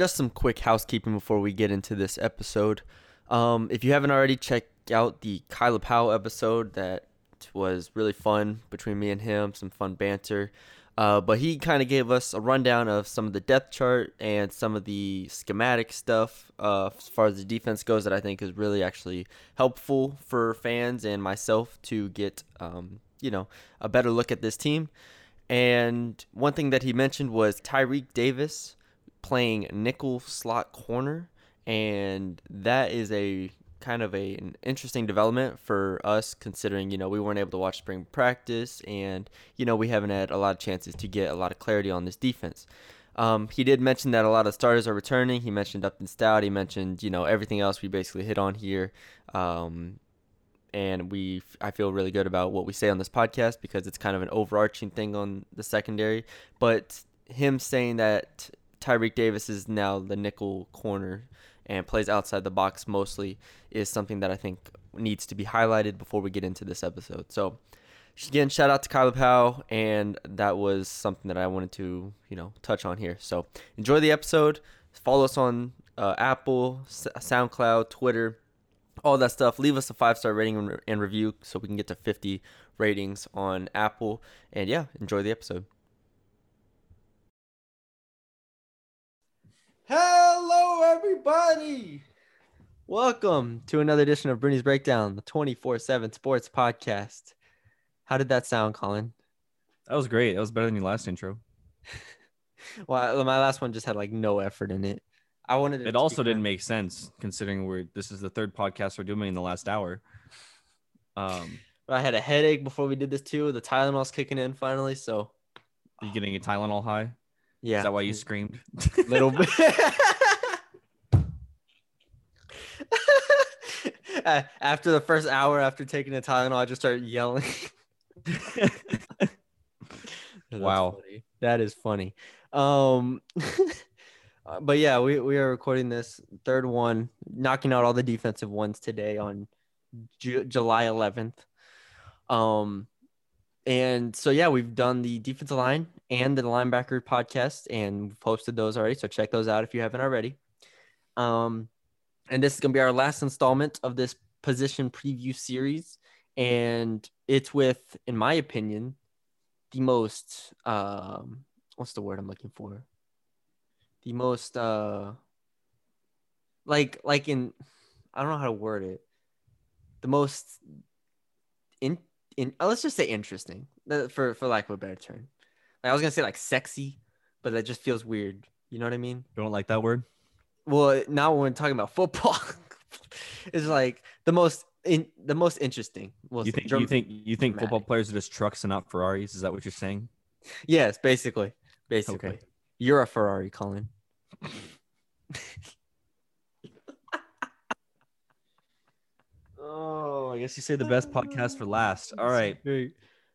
just some quick housekeeping before we get into this episode. Um, if you haven't already, check out the Kyla Powell episode that was really fun between me and him, some fun banter. Uh, but he kind of gave us a rundown of some of the depth chart and some of the schematic stuff uh, as far as the defense goes that I think is really actually helpful for fans and myself to get, um, you know, a better look at this team. And one thing that he mentioned was Tyreek Davis playing nickel slot corner, and that is a kind of a, an interesting development for us considering you know we weren't able to watch spring practice and you know we haven't had a lot of chances to get a lot of clarity on this defense. Um, he did mention that a lot of starters are returning. He mentioned upton stout. He mentioned you know everything else we basically hit on here. Um, and we I feel really good about what we say on this podcast because it's kind of an overarching thing on the secondary. But him saying that Tyreek Davis is now the nickel corner and plays outside the box mostly is something that I think needs to be highlighted before we get into this episode. So again, shout out to Kyla Powell, and that was something that I wanted to you know touch on here. So enjoy the episode. Follow us on uh, Apple, SoundCloud, Twitter, all that stuff. Leave us a five star rating and review so we can get to 50 ratings on Apple. And yeah, enjoy the episode. Hello, everybody. Welcome to another edition of Bruni's Breakdown, the 24 7 sports podcast. How did that sound, Colin? That was great. That was better than your last intro. well, my last one just had like no effort in it. I wanted it also didn't make sense considering we're this is the third podcast we're doing in the last hour. Um, but I had a headache before we did this too. The Tylenol's kicking in finally, so Are you getting a Tylenol high? Yeah. Is that why you screamed? Little bit. after the first hour after taking the Tylenol, I just started yelling. wow. Funny. That is funny. Um but yeah, we, we are recording this third one, knocking out all the defensive ones today on Ju- July 11th. Um, and so yeah, we've done the defensive line and the linebacker podcast, and posted those already. So check those out if you haven't already. Um, and this is gonna be our last installment of this position preview series, and it's with, in my opinion, the most um, what's the word I'm looking for? The most uh, like like in I don't know how to word it. The most in in uh, let's just say interesting for for lack of a better term. Like, I was gonna say like sexy, but that just feels weird. You know what I mean? You don't like that word? Well, now when we're talking about football, it's like the most in the most interesting. Well, you think you think you think dramatic. football players are just trucks and not Ferraris? Is that what you're saying? Yes, basically. Basically. Okay. You're a Ferrari, Colin. oh, I guess you say the best podcast for last. All right.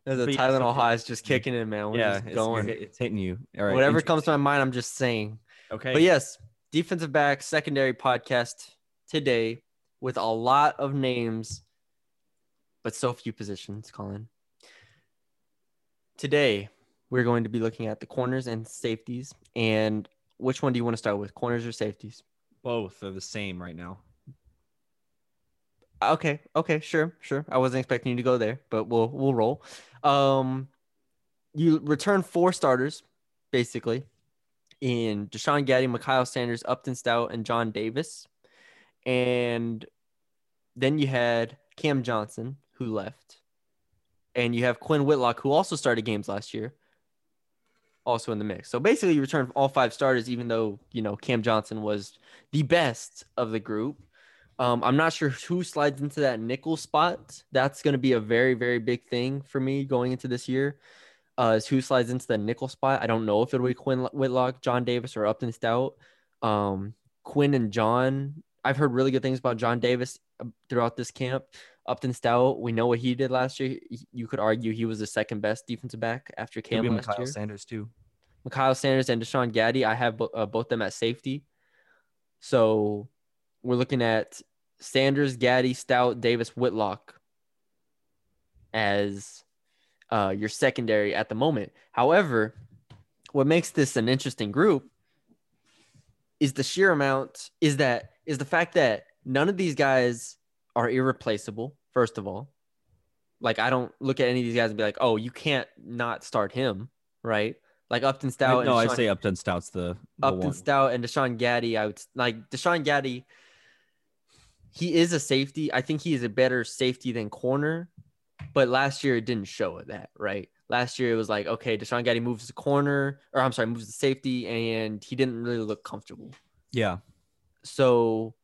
There's a Tylenol high is just kicking in, man. We're yeah, it's going. It's hitting you. All right. Whatever comes to my mind, I'm just saying. Okay. But yes, defensive back secondary podcast today with a lot of names, but so few positions, Colin. Today, we're going to be looking at the corners and safeties. And which one do you want to start with, corners or safeties? Both are the same right now. Okay, okay, sure, sure. I wasn't expecting you to go there, but we'll we'll roll. Um, you return four starters, basically, in Deshaun Gaddy, Mikhail Sanders, Upton Stout, and John Davis. And then you had Cam Johnson, who left. And you have Quinn Whitlock, who also started games last year, also in the mix. So basically, you return all five starters, even though, you know, Cam Johnson was the best of the group. Um, I'm not sure who slides into that nickel spot. That's going to be a very, very big thing for me going into this year. Uh, is who slides into the nickel spot. I don't know if it'll be Quinn Whitlock, John Davis, or Upton Stout. Um, Quinn and John, I've heard really good things about John Davis uh, throughout this camp. Upton Stout, we know what he did last year. You could argue he was the second best defensive back after Cam last Mikhail year. Sanders too. Mikhail Sanders and Deshaun Gaddy. I have uh, both them at safety. So we're looking at Sanders, Gaddy, Stout, Davis, Whitlock as uh, your secondary at the moment. However, what makes this an interesting group is the sheer amount is that is the fact that none of these guys are irreplaceable. First of all, like I don't look at any of these guys and be like, oh, you can't not start him, right? Like Upton Stout. no, I say Upton Stout's the, the Upton one. Stout and Deshaun Gaddy. I would like Deshaun Gaddy. He is a safety. I think he is a better safety than corner, but last year it didn't show that, right? Last year it was like, okay, Deshaun Gaddy moves the corner, or I'm sorry, moves the safety, and he didn't really look comfortable. Yeah. So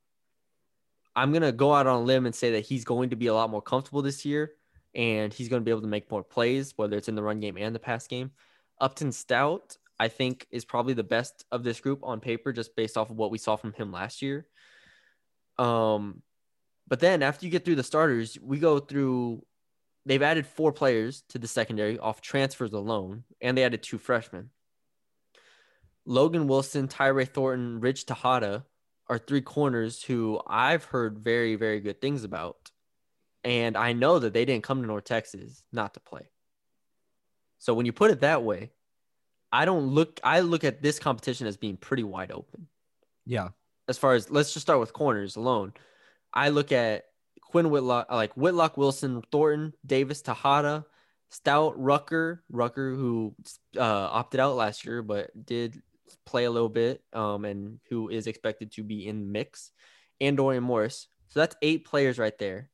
I'm gonna go out on a limb and say that he's going to be a lot more comfortable this year, and he's going to be able to make more plays, whether it's in the run game and the pass game. Upton Stout, I think, is probably the best of this group on paper, just based off of what we saw from him last year. Um, but then after you get through the starters, we go through. They've added four players to the secondary off transfers alone, and they added two freshmen. Logan Wilson, Tyree Thornton, Rich Tejada are three corners who I've heard very, very good things about. And I know that they didn't come to North Texas not to play. So when you put it that way, I don't look I look at this competition as being pretty wide open. Yeah. As far as let's just start with corners alone. I look at Quinn Whitlock, like Whitlock, Wilson, Thornton, Davis, Tejada, Stout, Rucker, Rucker, who uh, opted out last year but did play a little bit, um, and who is expected to be in the mix, and Dorian Morris. So that's eight players right there,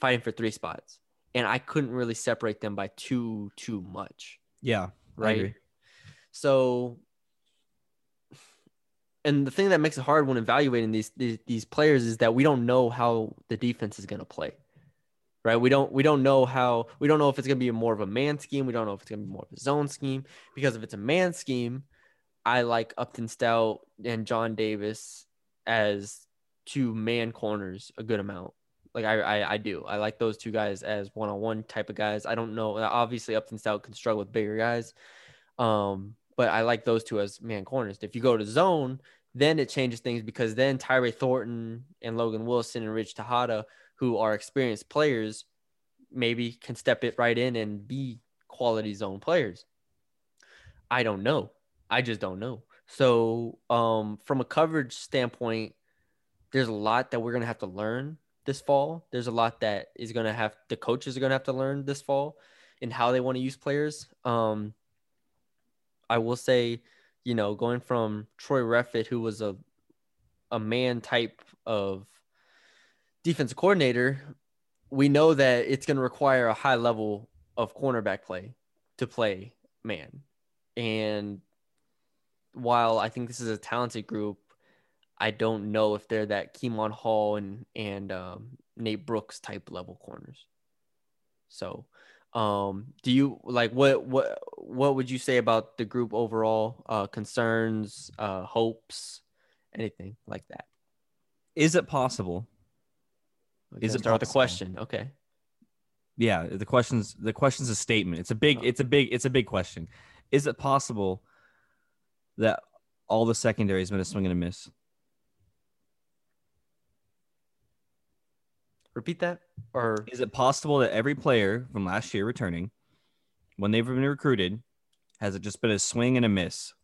fighting for three spots, and I couldn't really separate them by too too much, Yeah. I right? agree. So, and the thing that makes it hard when evaluating these, these these players is that we don't know how the defense is going to play, right? We don't we don't know how we don't know if it's going to be more of a man scheme. We don't know if it's going to be more of a zone scheme because if it's a man scheme, I like Upton Stout and John Davis as two man corners a good amount. Like I, I, I do. I like those two guys as one on one type of guys. I don't know. Obviously, Upton Stout can struggle with bigger guys. Um, but I like those two as man corners. If you go to zone, then it changes things because then Tyree Thornton and Logan Wilson and Rich Tejada, who are experienced players, maybe can step it right in and be quality zone players. I don't know. I just don't know. So, um, from a coverage standpoint, there's a lot that we're gonna have to learn this fall. There's a lot that is gonna have the coaches are gonna have to learn this fall and how they want to use players. Um, I will say, you know, going from Troy Reffitt, who was a a man type of defensive coordinator, we know that it's going to require a high level of cornerback play to play man. And while I think this is a talented group, I don't know if they're that Keemon Hall and and um, Nate Brooks type level corners. So, um, do you like what what what would you say about the group overall? Uh, concerns, uh, hopes, anything like that? Is it possible? Okay, Is it start with the question? Okay. Yeah, the question's the question's a statement. It's a big it's a big it's a big question. Is it possible that all the secondary is going to swing and a miss? Repeat that, or Is it possible that every player from last year returning, when they've been recruited, has it just been a swing and a miss?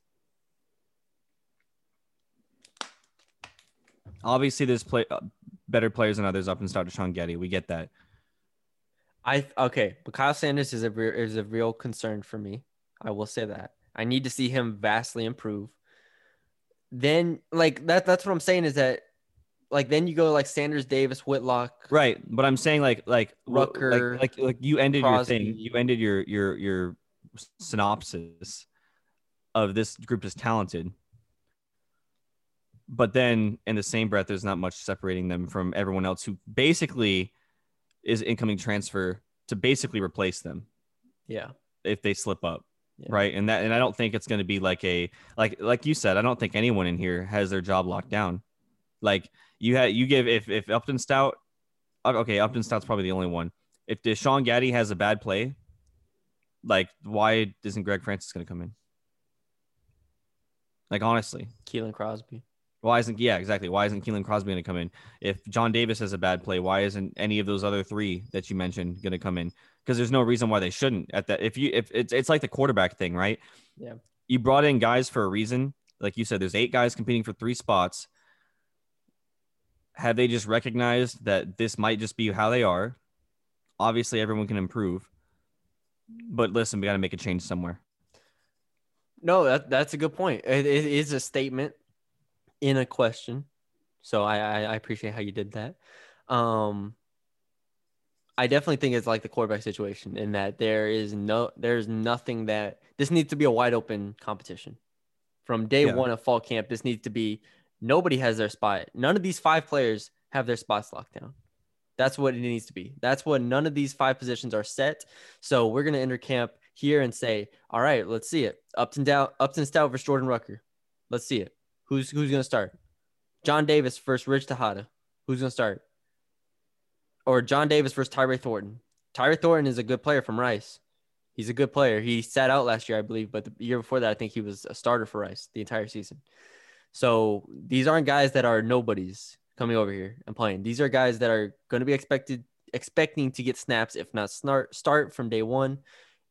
Obviously, there's play uh, better players than others Upton Stout to Sean Getty. We get that. I okay, but Kyle Sanders is a re- is a real concern for me. I will say that. I need to see him vastly improve. Then like that that's what I'm saying is that like then you go like Sanders, Davis, Whitlock. Right, but I'm saying like like Rucker, like like, like you ended your thing. You ended your your your synopsis of this group is talented. But then in the same breath, there's not much separating them from everyone else who basically is incoming transfer to basically replace them Yeah. if they slip up. Yeah. Right. And that and I don't think it's gonna be like a like like you said, I don't think anyone in here has their job locked down. Like you had you give if if Upton Stout uh, okay, Upton Stout's probably the only one. If Deshaun Gaddy has a bad play, like why isn't Greg Francis gonna come in? Like honestly. Keelan Crosby. Why isn't yeah, exactly. Why isn't Keelan Crosby gonna come in? If John Davis has a bad play, why isn't any of those other three that you mentioned gonna come in? Because there's no reason why they shouldn't. At that, if you if it's it's like the quarterback thing, right? Yeah. You brought in guys for a reason. like you said, there's eight guys competing for three spots. Have they just recognized that this might just be how they are? Obviously, everyone can improve. But listen, we got to make a change somewhere. No, that, that's a good point. It, it is a statement in a question. So I, I, I appreciate how you did that. Um, I definitely think it's like the quarterback situation in that there is no there's nothing that this needs to be a wide open competition. From day Yeah. one of fall camp, this needs to be nobody has their spot. None of these five players have their spots locked down. That's what it needs to be. That's what none of these five positions are set. So we're gonna enter camp here and say, all right, let's see it. Upton down Upton Stout versus Jordan Rucker. Let's see it. Who's who's gonna start? John Davis versus Rich Tejada. Who's gonna start? Or John Davis versus Tyree Thornton. Tyree Thornton is a good player from Rice. He's a good player. He sat out last year, I believe, but the year before that, I think he was a starter for Rice the entire season. So these aren't guys that are nobodies coming over here and playing. These are guys that are going to be expected expecting to get snaps, if not start start from day one,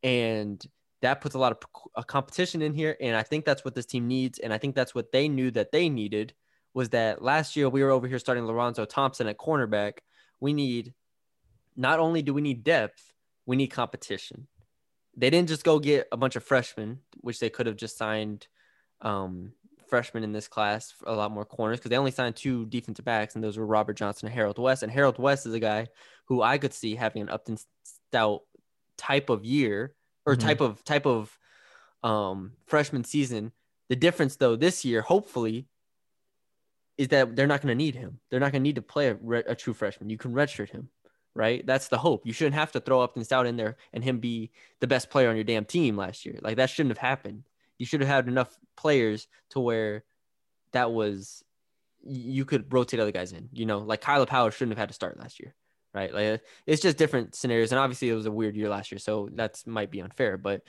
and that puts a lot of competition in here. And I think that's what this team needs, and I think that's what they knew that they needed was that last year we were over here starting Lorenzo Thompson at cornerback. We need not only do we need depth, we need competition. They didn't just go get a bunch of freshmen, which they could have just signed um, freshmen in this class, a lot more corners, because they only signed two defensive backs, and those were Robert Johnson and Harold West. And Harold West is a guy who I could see having an Upton Stout type of year or Mhm. type of type of um, freshman season. The difference, though, this year, hopefully, is that they're not going to need him. They're not going to need to play a, re- a true freshman. You can redshirt him, right? That's the hope. You shouldn't have to throw Upton Stout in there and him be the best player on your damn team last year. Like that shouldn't have happened. You should have had enough players to where that was you could rotate other guys in. You know, like Kyla Powell shouldn't have had to start last year, right? Like it's just different scenarios, and obviously it was a weird year last year, so that's might be unfair. But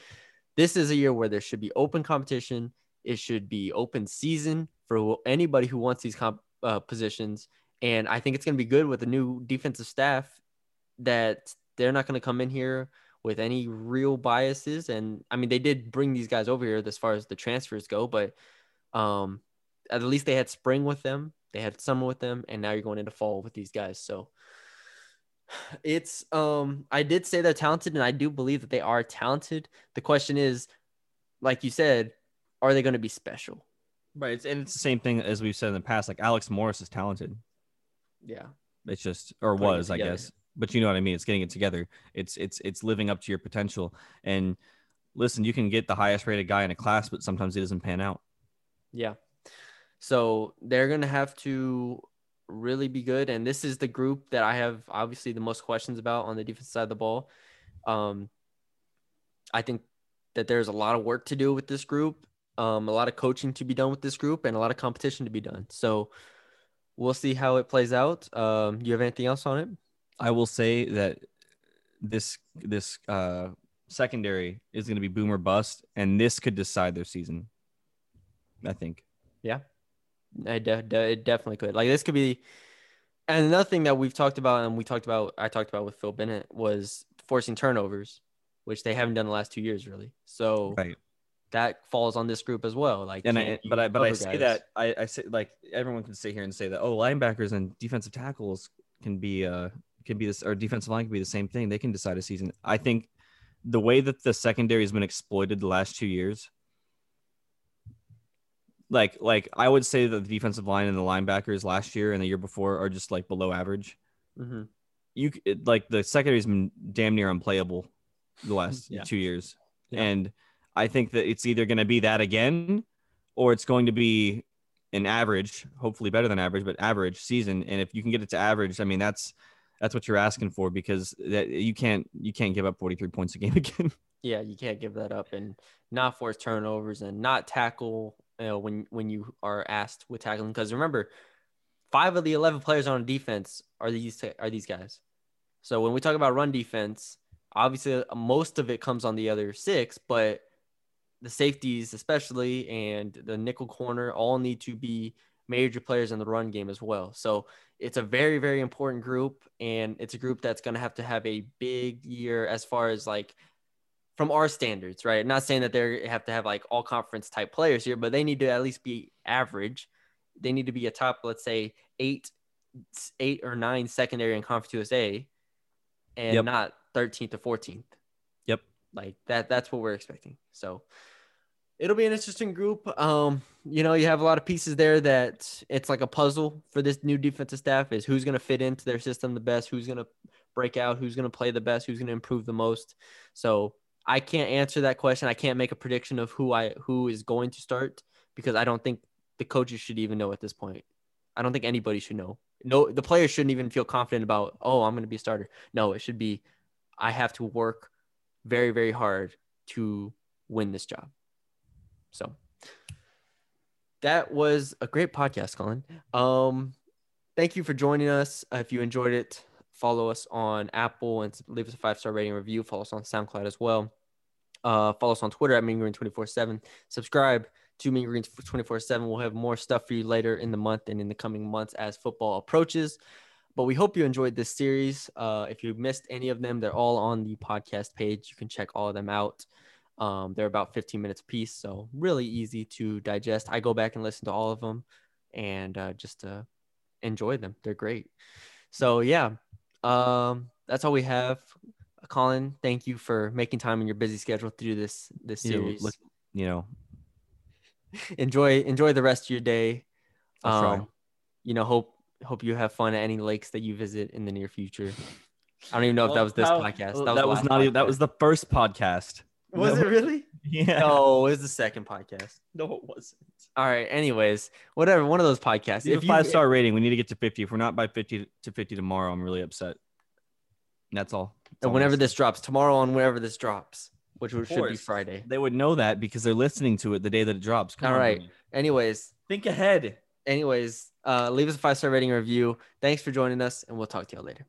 this is a year where there should be open competition. It should be open season for anybody who wants these comp uh, positions, and I think it's going to be good with the new defensive staff that they're not going to come in here with any real biases. And I mean, they did bring these guys over here as far as the transfers go, but um, at least they had spring with them, they had summer with them, and now you're going into fall with these guys. So it's um, I did say they're talented, and I do believe that they are talented. The question is, like you said, are they going to be special? Right. And it's the same thing as we've said in the past. Like Alex Morris is talented. Yeah. It's just or Putting it was, I guess. But you know what I mean. It's getting it together. It's it's it's living up to your potential. And listen, you can get the highest rated guy in a class, but sometimes it doesn't pan out. Yeah. So they're to have to really be good. And this is the group that I have obviously the most questions about on the defense side of the ball. Um, I think that there's a lot of work to do with this group, um, a lot of coaching to be done with this group, and a lot of competition to be done. So we'll see how it plays out. Um, you have anything else on it? I will say that this this uh secondary is going to be boomer bust, and this could decide their season. I think. Yeah, I de- de- it definitely could. Like this could be, and another thing that we've talked about, and we talked about, I talked about with Phil Bennett was forcing turnovers, which they haven't done the last two years really. So Right. that falls on this group as well. Like, And I, but I, but I cover say guys? that I, I say like everyone can sit here and say that oh linebackers and defensive tackles can be uh can be this or defensive line can be the same thing. They can decide a season. I think the way that the secondary has been exploited the last two years, like like I would say that the defensive line and the linebackers last year and the year before are just like below average. Mhm. You it, like the secondary's been damn near unplayable the last Yeah. two years, Yeah. and I think that it's either going to be that again, or it's going to be an average, hopefully better than average, but average season. And if you can get it to average, I mean that's that's what you're asking for because that you can't you can't give up 43 points a game again. yeah, you can't give that up and not force turnovers and not tackle you know, when when you are asked with tackling. Because remember, five of the eleven players on defense are these are these guys. So when we talk about run defense, obviously uh, most of it comes on the other six, but the safeties especially and the nickel corner all need to be major players in the run game as well. So it's a very very important group and it's a group that's going to have to have a big year as far as like from our standards, right? Not saying that they have to have like all conference type players here, but they need to at least be average. They need to be a top, let's say eight, eight or nine secondary in Conference USA, and Yep. not 13th to 14th. Yep. Like that. That's what we're expecting. So it'll be an interesting group. Um, you know, you have a lot of pieces there that it's like a puzzle for this new defensive staff. Is who's going to fit into their system the best? Who's going to break out? Who's going to play the best? Who's going to improve the most? So I can't answer that question. I can't make a prediction of who I who is going to start because I don't think the coaches should even know at this point. I don't think anybody should know. No, the players shouldn't even feel confident about, oh, I'm going to be a starter. No, it should be, I have to work very, very hard to win this job. So that was a great podcast, Colin. Um, thank you for joining us. Uh, if you enjoyed it, follow us on Apple and leave us a five star rating review. Follow us on SoundCloud as well. Uh, follow us on Twitter at Mean Green 24 7. Subscribe to Mean Green 24 7. We'll have more stuff for you later in the month and in the coming months as football approaches. But we hope you enjoyed this series. Uh, if you missed any of them, they're all on the podcast page. You can check all of them out. Um, they're about 15 minutes a piece, so really easy to digest. I go back and listen to all of them and uh, just uh, enjoy them. They're great. So, yeah, um, that's all we have. Colin, thank you for making time in your busy schedule to do this this You series. look- you know, enjoy enjoy the rest of your day. I'll try. Um, you know, hope hope you have fun at any lakes that you visit in the near future. I don't even know if that was this That- podcast. That, the was last not even. That was the first podcast. Was No. it really? Yeah. No, it was the second podcast. no, it wasn't. All right. Anyways, whatever. One of those podcasts. If you five star rating, we need to get to 50. If we're not by 50 to 50 tomorrow, I'm really upset. That's all. That's and all whenever this drops tomorrow, on whenever this drops, which should be. Friday. they would know that because they're listening to it the day that it drops. Come All on, right. Jimmy. Anyways, Think ahead. anyways, uh, leave us a five star rating review. Thanks for joining us, and we'll talk to y'all later.